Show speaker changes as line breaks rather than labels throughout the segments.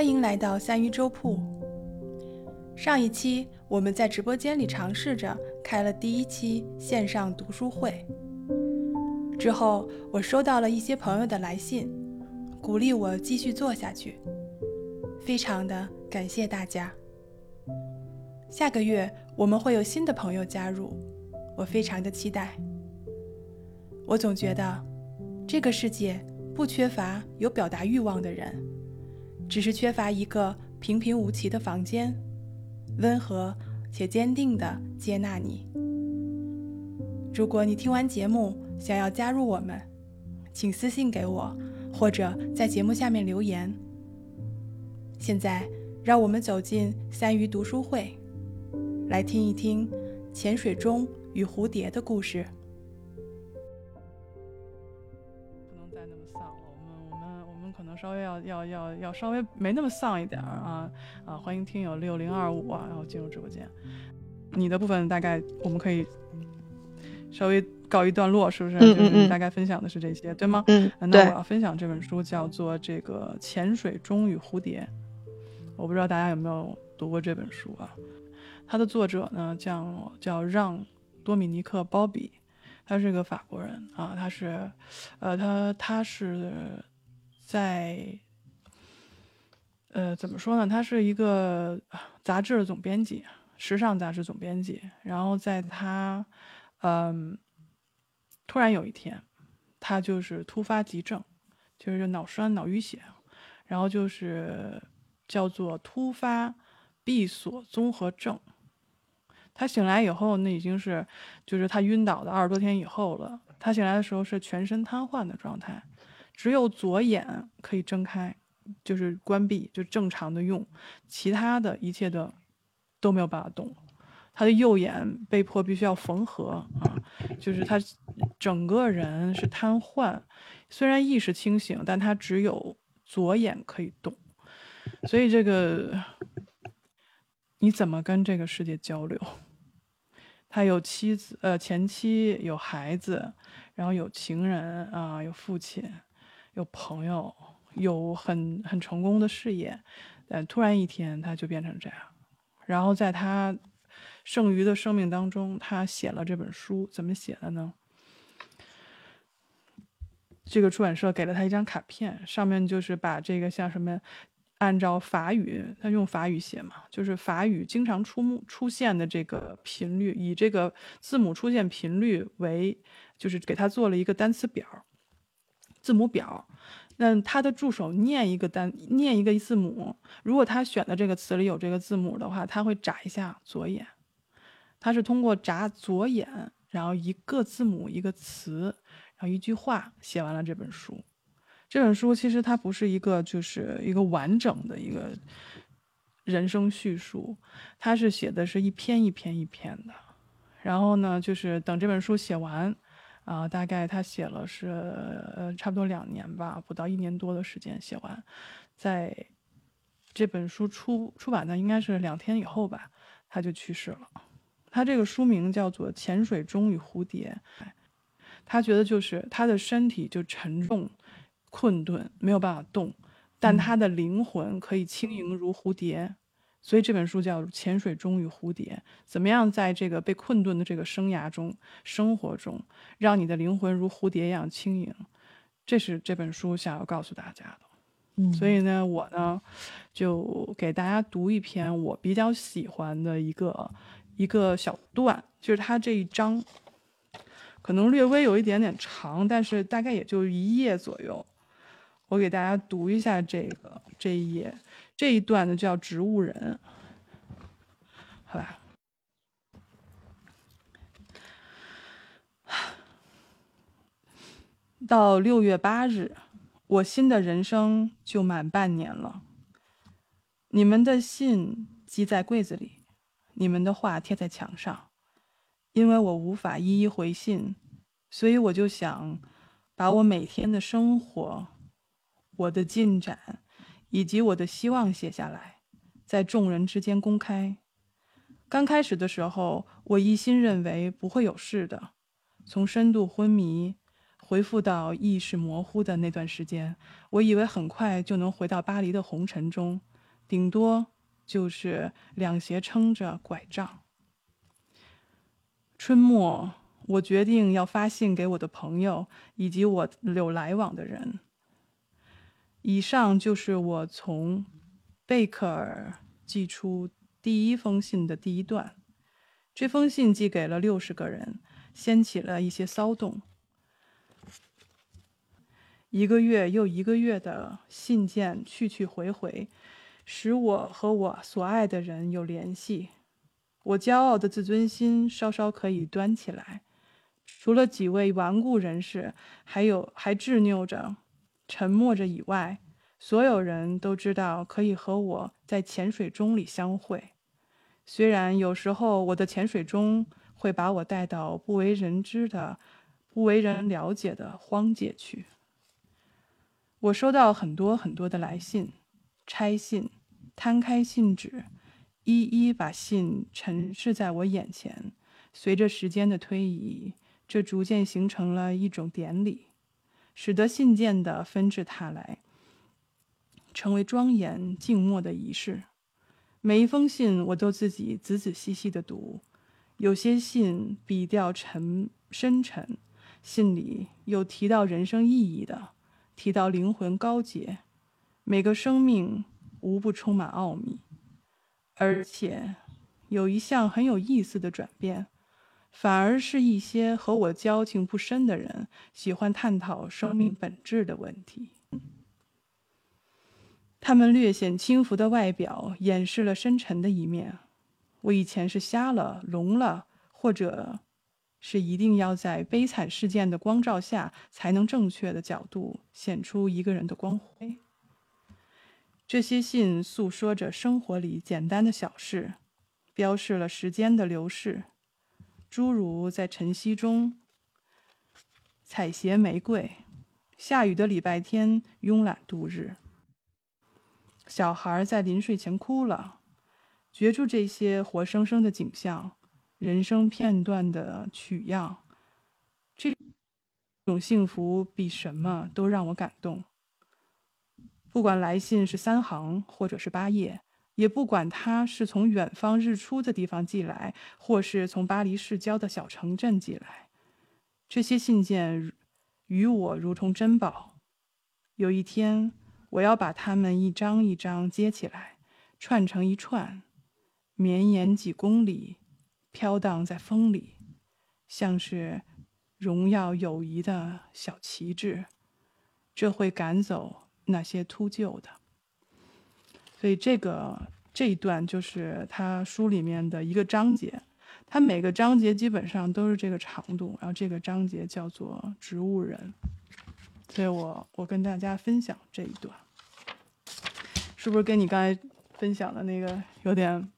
欢迎来到三鱼粥铺。上一期我们在直播间里尝试着开了第一期线上读书会，之后我收到了一些朋友的来信，鼓励我继续做下去，非常的感谢大家。下个月我们会有新的朋友加入，我非常的期待。我总觉得这个世界不缺乏有表达欲望的人。只是缺乏一个平平无奇的房间，温和且坚定地接纳你。如果你听完节目想要加入我们，请私信给我，或者在节目下面留言。现在，让我们走进三鱼读书会，来听一听潜水钟与蝴蝶的故事。
稍微要要要要稍微没那么丧一点啊啊！欢迎听友六零二五啊，然后进入直播间。你的部分大概我们可以稍微告一段落，是不是？就是大概分享的是这些，对吗？
嗯，
那我要分享这本书叫做《这个潜水中与蝴蝶》，我不知道大家有没有读过这本书啊？它的作者呢叫叫让多米尼克·鲍比，他是个法国人啊，他是呃他他是。在，呃，怎么说呢？他是一个杂志的总编辑，时尚杂志总编辑。然后在他，嗯，突然有一天，他就是突发急症，就是脑栓、脑淤血，然后就是叫做突发闭锁综合症。他醒来以后，那已经是就是他晕倒的二十多天以后了。他醒来的时候是全身瘫痪的状态。只有左眼可以睁开，就是关闭，就正常的用，其他的一切的都没有办法动。他的右眼被迫必须要缝合啊，就是他整个人是瘫痪，虽然意识清醒，但他只有左眼可以动。所以这个你怎么跟这个世界交流？他有妻子，呃，前妻有孩子，然后有情人啊，有父亲。有朋友，有很很成功的事业，但突然一天他就变成这样。然后在他剩余的生命当中，他写了这本书，怎么写的呢？这个出版社给了他一张卡片，上面就是把这个像什么，按照法语，他用法语写嘛，就是法语经常出目出现的这个频率，以这个字母出现频率为，就是给他做了一个单词表。字母表，那他的助手念一个单，念一个字母。如果他选的这个词里有这个字母的话，他会眨一下左眼。他是通过眨左眼，然后一个字母一个词，然后一句话写完了这本书。这本书其实它不是一个，就是一个完整的一个人生叙述，它是写的是一篇一篇一篇的。然后呢，就是等这本书写完。啊，大概他写了是呃差不多两年吧，不到一年多的时间写完，在这本书出出版的应该是两天以后吧，他就去世了。他这个书名叫做《潜水中与蝴蝶》，他觉得就是他的身体就沉重、困顿，没有办法动，但他的灵魂可以轻盈如蝴蝶。所以这本书叫《潜水钟与蝴蝶》，怎么样在这个被困顿的这个生涯中、生活中，让你的灵魂如蝴蝶一样轻盈？这是这本书想要告诉大家的。
嗯，
所以呢，我呢就给大家读一篇我比较喜欢的一个一个小段，就是它这一章可能略微有一点点长，但是大概也就一页左右。我给大家读一下这个这一页。这一段呢叫植物人，好吧。到六月八日，我新的人生就满半年了。你们的信积在柜子里，你们的话贴在墙上，因为我无法一一回信，所以我就想把我每天的生活，我的进展。以及我的希望写下来，在众人之间公开。刚开始的时候，我一心认为不会有事的。从深度昏迷恢复到意识模糊的那段时间，我以为很快就能回到巴黎的红尘中。顶多就是两鞋撑着拐杖。春末，我决定要发信给我的朋友以及我有来往的人。以上就是我从贝克尔寄出第一封信的第一段。这封信寄给了六十个人，掀起了一些骚动。一个月又一个月的信件去去回回，使我和我所爱的人有联系。我骄傲的自尊心稍稍可以端起来。除了几位顽固人士，还有还执拗着、沉默着以外，所有人都知道可以和我在潜水钟里相会。虽然有时候我的潜水钟会把我带到不为人知的、不为人了解的荒界去。我收到很多很多的来信、拆信，摊开信纸，一一把信陈示在我眼前。随着时间的推移，这逐渐形成了一种典礼，使得信件的纷至沓来，成为庄严静默的仪式。每一封信我都自己仔仔细细的读，有些信笔调沉深沉，信里有提到人生意义的，提到灵魂高洁，每个生命无不充满奥秘，而且有一项很有意思的转变，反而是一些和我交情不深的人喜欢探讨生命本质的问题。他们略显轻浮的外表掩饰了深沉的一面。我以前是瞎了、聋了，或者是一定要在悲惨事件的光照下才能正确的角度显出一个人的光辉。这些信诉说着生活里简单的小事，标示了时间的流逝，诸如在晨曦中采撷玫瑰，下雨的礼拜天慵懒度日。小孩在临睡前哭了，觉出这些活生生的景象，人生片段的取样，这种幸福比什么都让我感动。不管来信是三行或者是八页，也不管它是从远方日出的地方寄来，或是从巴黎市郊的小城镇寄来，这些信件与我如同珍宝。有一天。我要把它们一张一张接起来，串成一串，绵延几公里，飘荡在风里，像是荣耀友谊的小旗帜。这会赶走那些秃鹫的。所以，这个这一段就是他书里面的一个章节。他每个章节基本上都是这个长度，然后这个章节叫做《植物人》。所以我我跟大家分享这一段，是不是跟你刚才分享的那个有点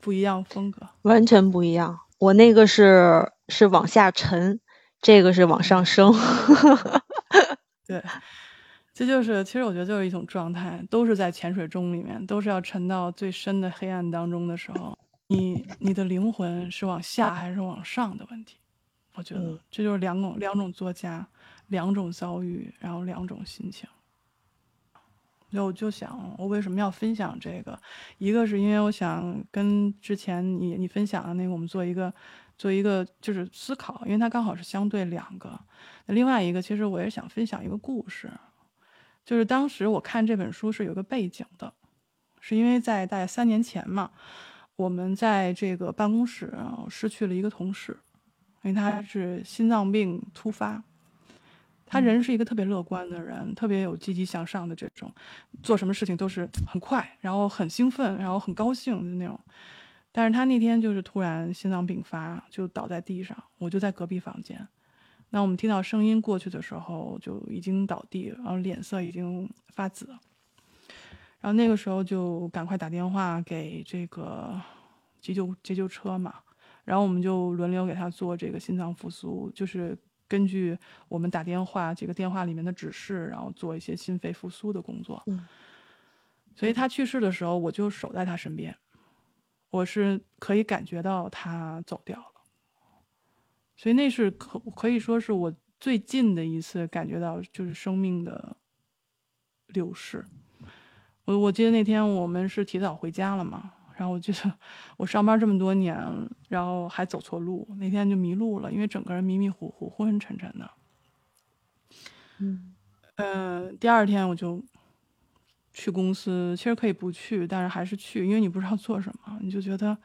不一样风格？
完全不一样。我那个是是往下沉，这个是往上升。
对，这就是其实我觉得就是一种状态，都是在潜水钟里面，都是要沉到最深的黑暗当中的时候，你你的灵魂是往下还是往上的问题。我觉得这就是两种两种作家。两种遭遇，然后两种心情。那我就想，我为什么要分享这个？一个是因为我想跟之前你你分享的那个，我们做一个做一个就是思考，因为它刚好是相对两个。那另外一个，其实我也想分享一个故事，就是当时我看这本书是有个背景的，是因为在大概三年前嘛，我们在这个办公室失去了一个同事，因为他是心脏病突发。他人是一个特别乐观的人，特别有积极向上的这种，做什么事情都是很快，然后很兴奋，然后很高兴的那种。但是他那天就是突然心脏病发，就倒在地上，我就在隔壁房间。那我们听到声音过去的时候，就已经倒地了，然后脸色已经发紫。然后那个时候就赶快打电话给这个急救急救车嘛，然后我们就轮流给他做这个心脏复苏，就是。根据我们打电话这个电话里面的指示，然后做一些心肺复苏的工作。
嗯，
所以他去世的时候，我就守在他身边，我是可以感觉到他走掉了。所以那是可可以说是我最近的一次感觉到就是生命的流逝。我我记得那天我们是提早回家了嘛，然后我记得我上班这么多年，然后还走错路，那天就迷路了，因为整个人迷迷糊糊、昏昏沉沉的。
嗯
呃，第二天我就去公司，其实可以不去，但是还是去，因为你不知道做什么，你就觉得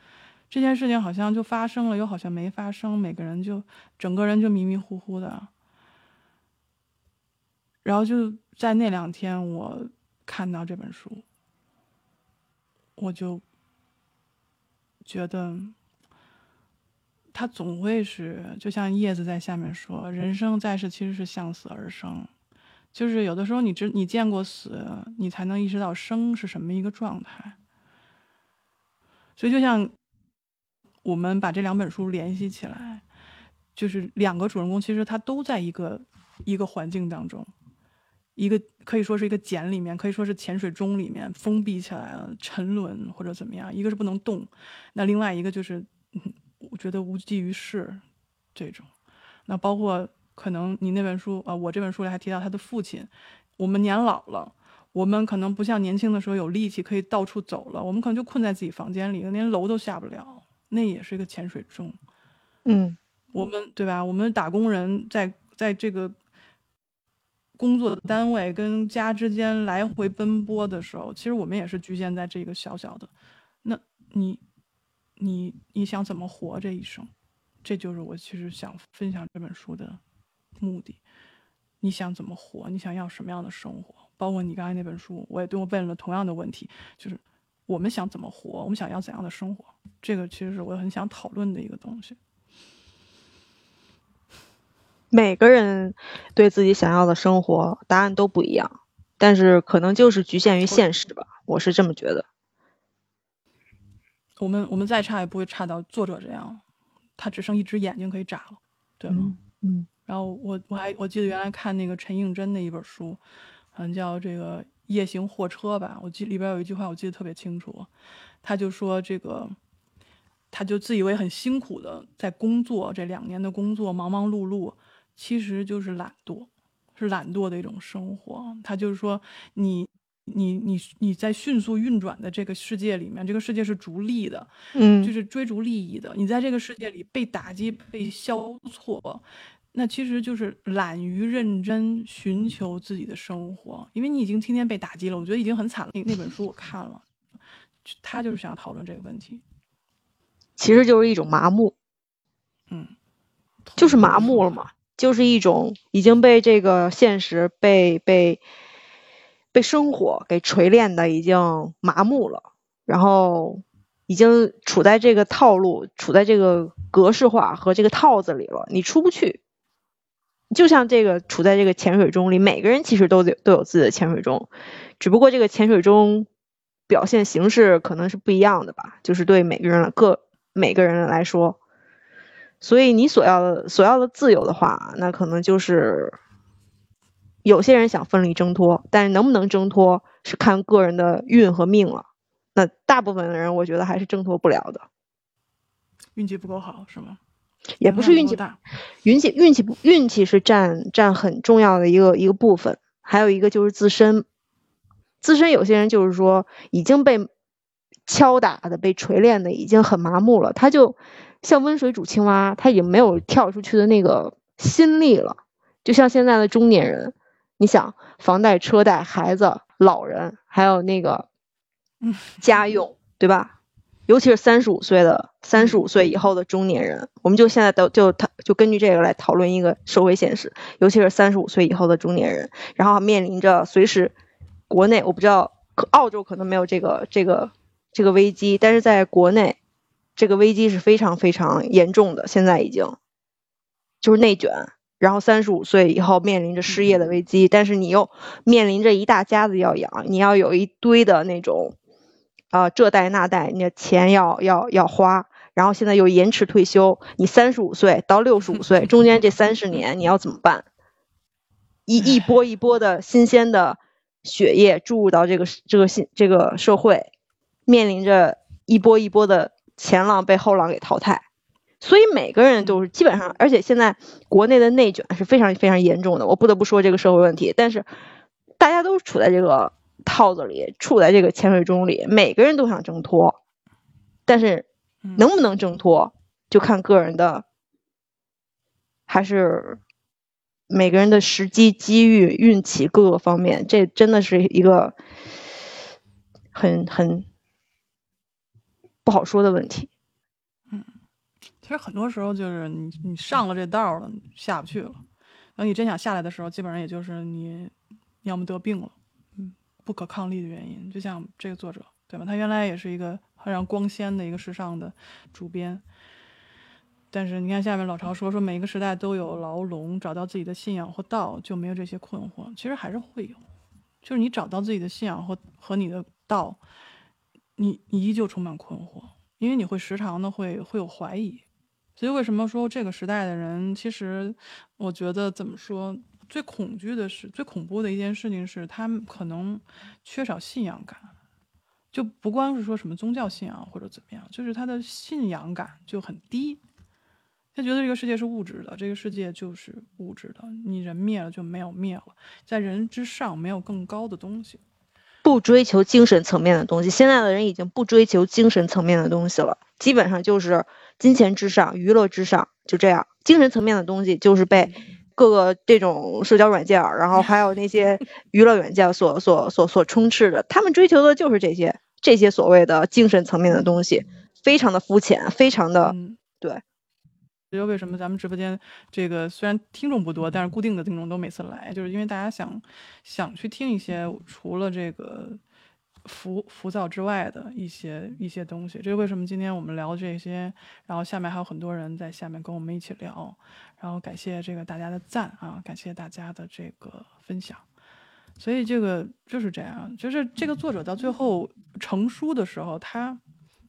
这件事情好像就发生了，又好像没发生，每个人就整个人就迷迷糊糊的。然后就在那两天，我看到这本书，我就觉得他总会是，就像叶子在下面说，人生在世其实是向死而生。就是有的时候，你知你见过死，你才能意识到生是什么一个状态。所以，就像我们把这两本书联系起来，就是两个主人公，其实他都在一个一个环境当中，一个可以说是一个茧里面，可以说是潜水钟里面封闭起来了，沉沦或者怎么样。一个是不能动，那另外一个就是，我觉得无济于事这种。那包括。可能你那本书啊，我这本书里还提到他的父亲。我们年老了，我们可能不像年轻的时候有力气可以到处走了，我们可能就困在自己房间里，连楼都下不了。那也是一个潜水钟。
嗯，
我们对吧？我们打工人在在这个工作的单位跟家之间来回奔波的时候，其实我们也是局限在这个小小的。那你你你想怎么活这一生？这就是我其实想分享这本书的。目的，你想怎么活？你想要什么样的生活？包括你刚才那本书，我也对我问了同样的问题，就是我们想怎么活？我们想要怎样的生活？这个其实是我很想讨论的一个东西。
每个人对自己想要的生活答案都不一样，但是可能就是局限于现实吧，我是这么觉得。
我们我们再差也不会差到作者这样，他只剩一只眼睛可以眨了，对吗？
嗯。
然后我我还我记得原来看那个陈应真的一本书，好像叫这个夜行货车吧。我记里边有一句话我记得特别清楚，他就说这个，他就自以为很辛苦的在工作，这两年的工作忙忙碌碌，其实就是懒惰，是懒惰的一种生活。他就是说你你你你在迅速运转的这个世界里面，这个世界是逐利的，
嗯，
就是追逐利益的。你在这个世界里被打击、被消挫。那其实就是懒于认真寻求自己的生活，因为你已经天天被打击了，我觉得已经很惨了。那那本书我看了，他就是想讨论这个问题，
其实就是一种麻木，
嗯，
就是麻木了嘛，就是一种已经被这个现实被被被生活给锤炼的已经麻木了，然后已经处在这个套路、处在这个格式化和这个套子里了，你出不去。就像这个处在这个潜水钟里，每个人其实都得都有自己的潜水钟，只不过这个潜水钟表现形式可能是不一样的吧，就是对每个人各每个人来说，所以你所要的所要的自由的话，那可能就是有些人想奋力挣脱，但是能不能挣脱是看个人的运和命了。那大部分的人，我觉得还是挣脱不了的，
运气不够好是吗？
也不是运气大，运气运气不运气是占占很重要的一个一个部分，还有一个就是自身，自身有些人就是说已经被敲打的、被锤炼的已经很麻木了，他就像温水煮青蛙，他已经没有跳出去的那个心力了。就像现在的中年人，你想房贷、车贷、孩子、老人，还有那个家用，对吧？尤其是三十五岁的三十五岁以后的中年人，我们就现在都就他就根据这个来讨论一个社会现实。尤其是三十五岁以后的中年人，然后面临着随时国内我不知道，澳洲可能没有这个这个这个危机，但是在国内这个危机是非常非常严重的。现在已经就是内卷，然后三十五岁以后面临着失业的危机，但是你又面临着一大家子要养，你要有一堆的那种。啊，这贷那贷，你的钱要要要花，然后现在又延迟退休，你三十五岁到六十五岁中间这三十年你要怎么办？一一波一波的新鲜的血液注入到这个这个新这个社会，面临着一波一波的前浪被后浪给淘汰，所以每个人都是基本上，而且现在国内的内卷是非常非常严重的，我不得不说这个社会问题，但是大家都处在这个。套子里，处在这个潜水钟里，每个人都想挣脱，但是能不能挣脱，就看个人的，还是每个人的时机、机遇、运气各个方面，这真的是一个很很不好说的问题。
嗯，其实很多时候就是你你上了这道了，下不去了。等你真想下来的时候，基本上也就是你要么得病了。不可抗力的原因，就像这个作者，对吧？他原来也是一个非常光鲜的一个时尚的主编，但是你看下面老巢说说每一个时代都有牢笼，找到自己的信仰或道，就没有这些困惑。其实还是会有，就是你找到自己的信仰或和你的道，你你依旧充满困惑，因为你会时常的会会有怀疑。所以为什么说这个时代的人，其实我觉得怎么说？最恐惧的是，最恐怖的一件事情是，他们可能缺少信仰感，就不光是说什么宗教信仰或者怎么样，就是他的信仰感就很低。他觉得这个世界是物质的，这个世界就是物质的，你人灭了就没有灭了，在人之上没有更高的东西，
不追求精神层面的东西。现在的人已经不追求精神层面的东西了，基本上就是金钱至上，娱乐至上，就这样。精神层面的东西就是被。各个这种社交软件，然后还有那些娱乐软件所所所所充斥的，他们追求的就是这些这些所谓的精神层面的东西，非常的肤浅，非常的对。
这就为什么咱们直播间这个虽然听众不多，但是固定的听众都每次来，就是因为大家想想去听一些除了这个。浮浮躁之外的一些一些东西，这是为什么今天我们聊这些，然后下面还有很多人在下面跟我们一起聊，然后感谢这个大家的赞啊，感谢大家的这个分享，所以这个就是这样，就是这个作者到最后成书的时候，他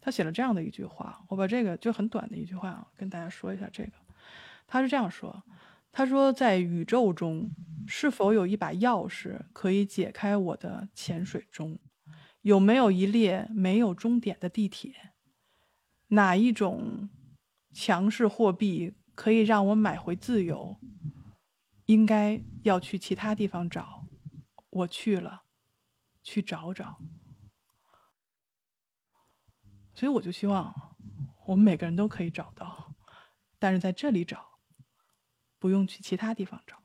他写了这样的一句话，我把这个就很短的一句话啊跟大家说一下，这个。他是这样说，他说在宇宙中是否有一把钥匙可以解开我的潜水钟？有没有一列没有终点的地铁？哪一种强势货币可以让我买回自由？应该要去其他地方找。我去了，去找找。所以我就希望我们每个人都可以找到，但是在这里找，不用去其他地方找。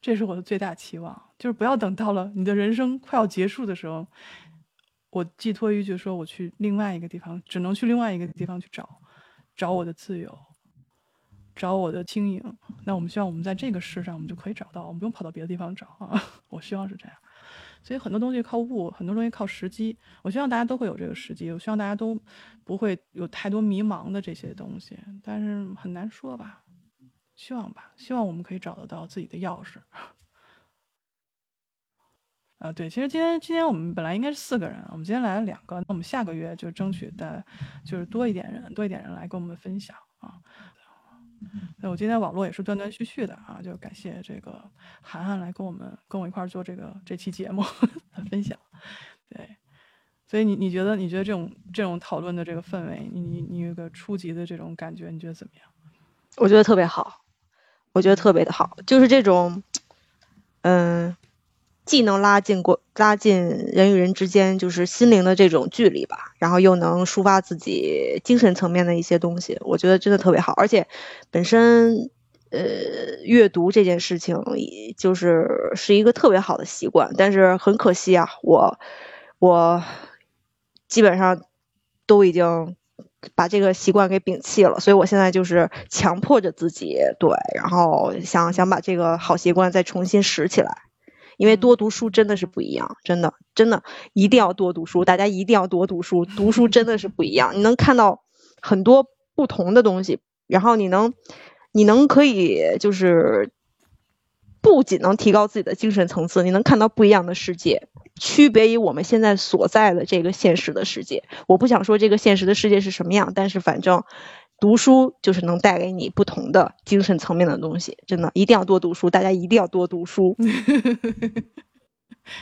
这是我的最大期望，就是不要等到了你的人生快要结束的时候。我寄托于就说我去另外一个地方，只能去另外一个地方去找，找我的自由，找我的轻盈。那我们希望我们在这个世上，我们就可以找到，我们不用跑到别的地方找啊。我希望是这样。所以很多东西靠悟，很多东西靠时机。我希望大家都会有这个时机，我希望大家都不会有太多迷茫的这些东西。但是很难说吧，希望吧，希望我们可以找得到自己的钥匙。啊，对，其实今天今天我们本来应该是四个人，我们今天来了两个，那我们下个月就争取的，就是多一点人，多一点人来跟我们分享啊。那我今天网络也是断断续续的啊，就感谢这个涵涵来跟我们跟我一块儿做这个这期节目 分享。对，所以你你觉得你觉得这种这种讨论的这个氛围，你你你有个初级的这种感觉，你觉得怎么样？
我觉得特别好，我觉得特别的好，就是这种，嗯。既能拉近过拉近人与人之间就是心灵的这种距离吧，然后又能抒发自己精神层面的一些东西，我觉得真的特别好。而且本身呃阅读这件事情，就是是一个特别好的习惯。但是很可惜啊，我我基本上都已经把这个习惯给摒弃了，所以我现在就是强迫着自己对，然后想想把这个好习惯再重新拾起来。因为多读书真的是不一样，真的真的一定要多读书，大家一定要多读书，读书真的是不一样，你能看到很多不同的东西，然后你能你能可以就是不仅能提高自己的精神层次，你能看到不一样的世界，区别于我们现在所在的这个现实的世界。我不想说这个现实的世界是什么样，但是反正。读书就是能带给你不同的精神层面的东西，真的一定要多读书，大家一定要多读书。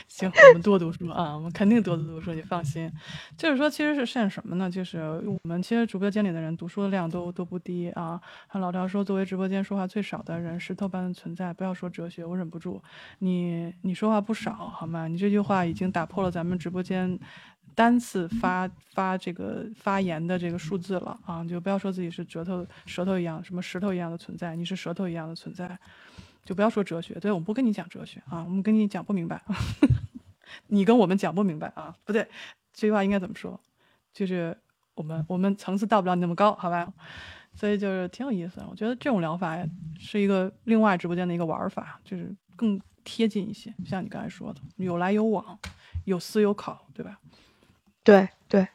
行，我们多读书啊，我们肯定多读书，你放心。就是说，其实是现什么呢？就是我们其实直播间里的人读书的量都都不低啊。老赵说，作为直播间说话最少的人，石头般的存在。不要说哲学，我忍不住。你你说话不少好吗？你这句话已经打破了咱们直播间单次发发这个发言的这个数字了啊！就不要说自己是舌头舌头一样，什么石头一样的存在，你是舌头一样的存在。就不要说哲学，对我们不跟你讲哲学啊，我们跟你讲不明白，你跟我们讲不明白啊，不对，这句话应该怎么说？就是我们我们层次到不了你那么高，好吧？所以就是挺有意思，我觉得这种疗法是一个另外直播间的一个玩法，就是更贴近一些，像你刚才说的，有来有往，有思有考，对吧？
对对，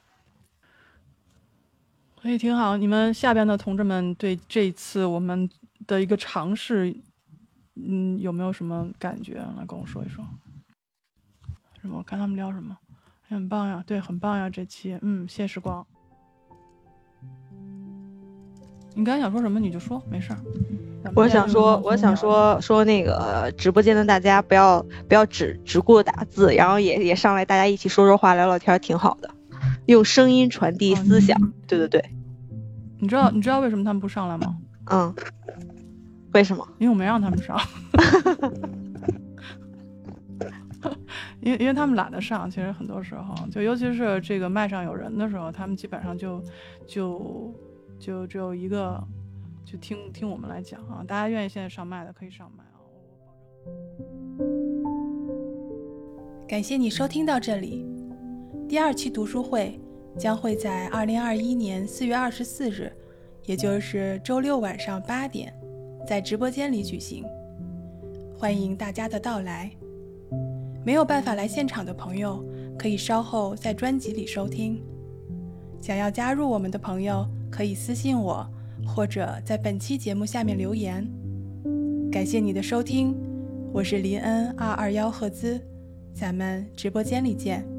所以挺好。你们下边的同志们对这次我们的一个尝试。嗯，有没有什么感觉来跟我说一说？什么？我看他们聊什么？很棒呀，对，很棒呀，这期，嗯，谢时光。你刚才想说什么？你就说，没事儿。
我想说，我想说说那个直播间的大家，不要不要只只顾打字，然后也也上来，大家一起说说话，聊聊天，挺好的。用声音传递思想，对对对。
你知道你知道为什么他们不上来吗？
嗯。为什么？
因为我没让他们上，因为因为他们懒得上。其实很多时候，就尤其是这个麦上有人的时候，他们基本上就就就只有一个，就听听我们来讲啊。大家愿意现在上麦的可以上麦啊。
感谢你收听到这里。第二期读书会将会在二零二一年四月二十四日，也就是周六晚上八点。在直播间里举行，欢迎大家的到来。没有办法来现场的朋友，可以稍后在专辑里收听。想要加入我们的朋友，可以私信我，或者在本期节目下面留言。感谢你的收听，我是林恩二二幺赫兹，咱们直播间里见。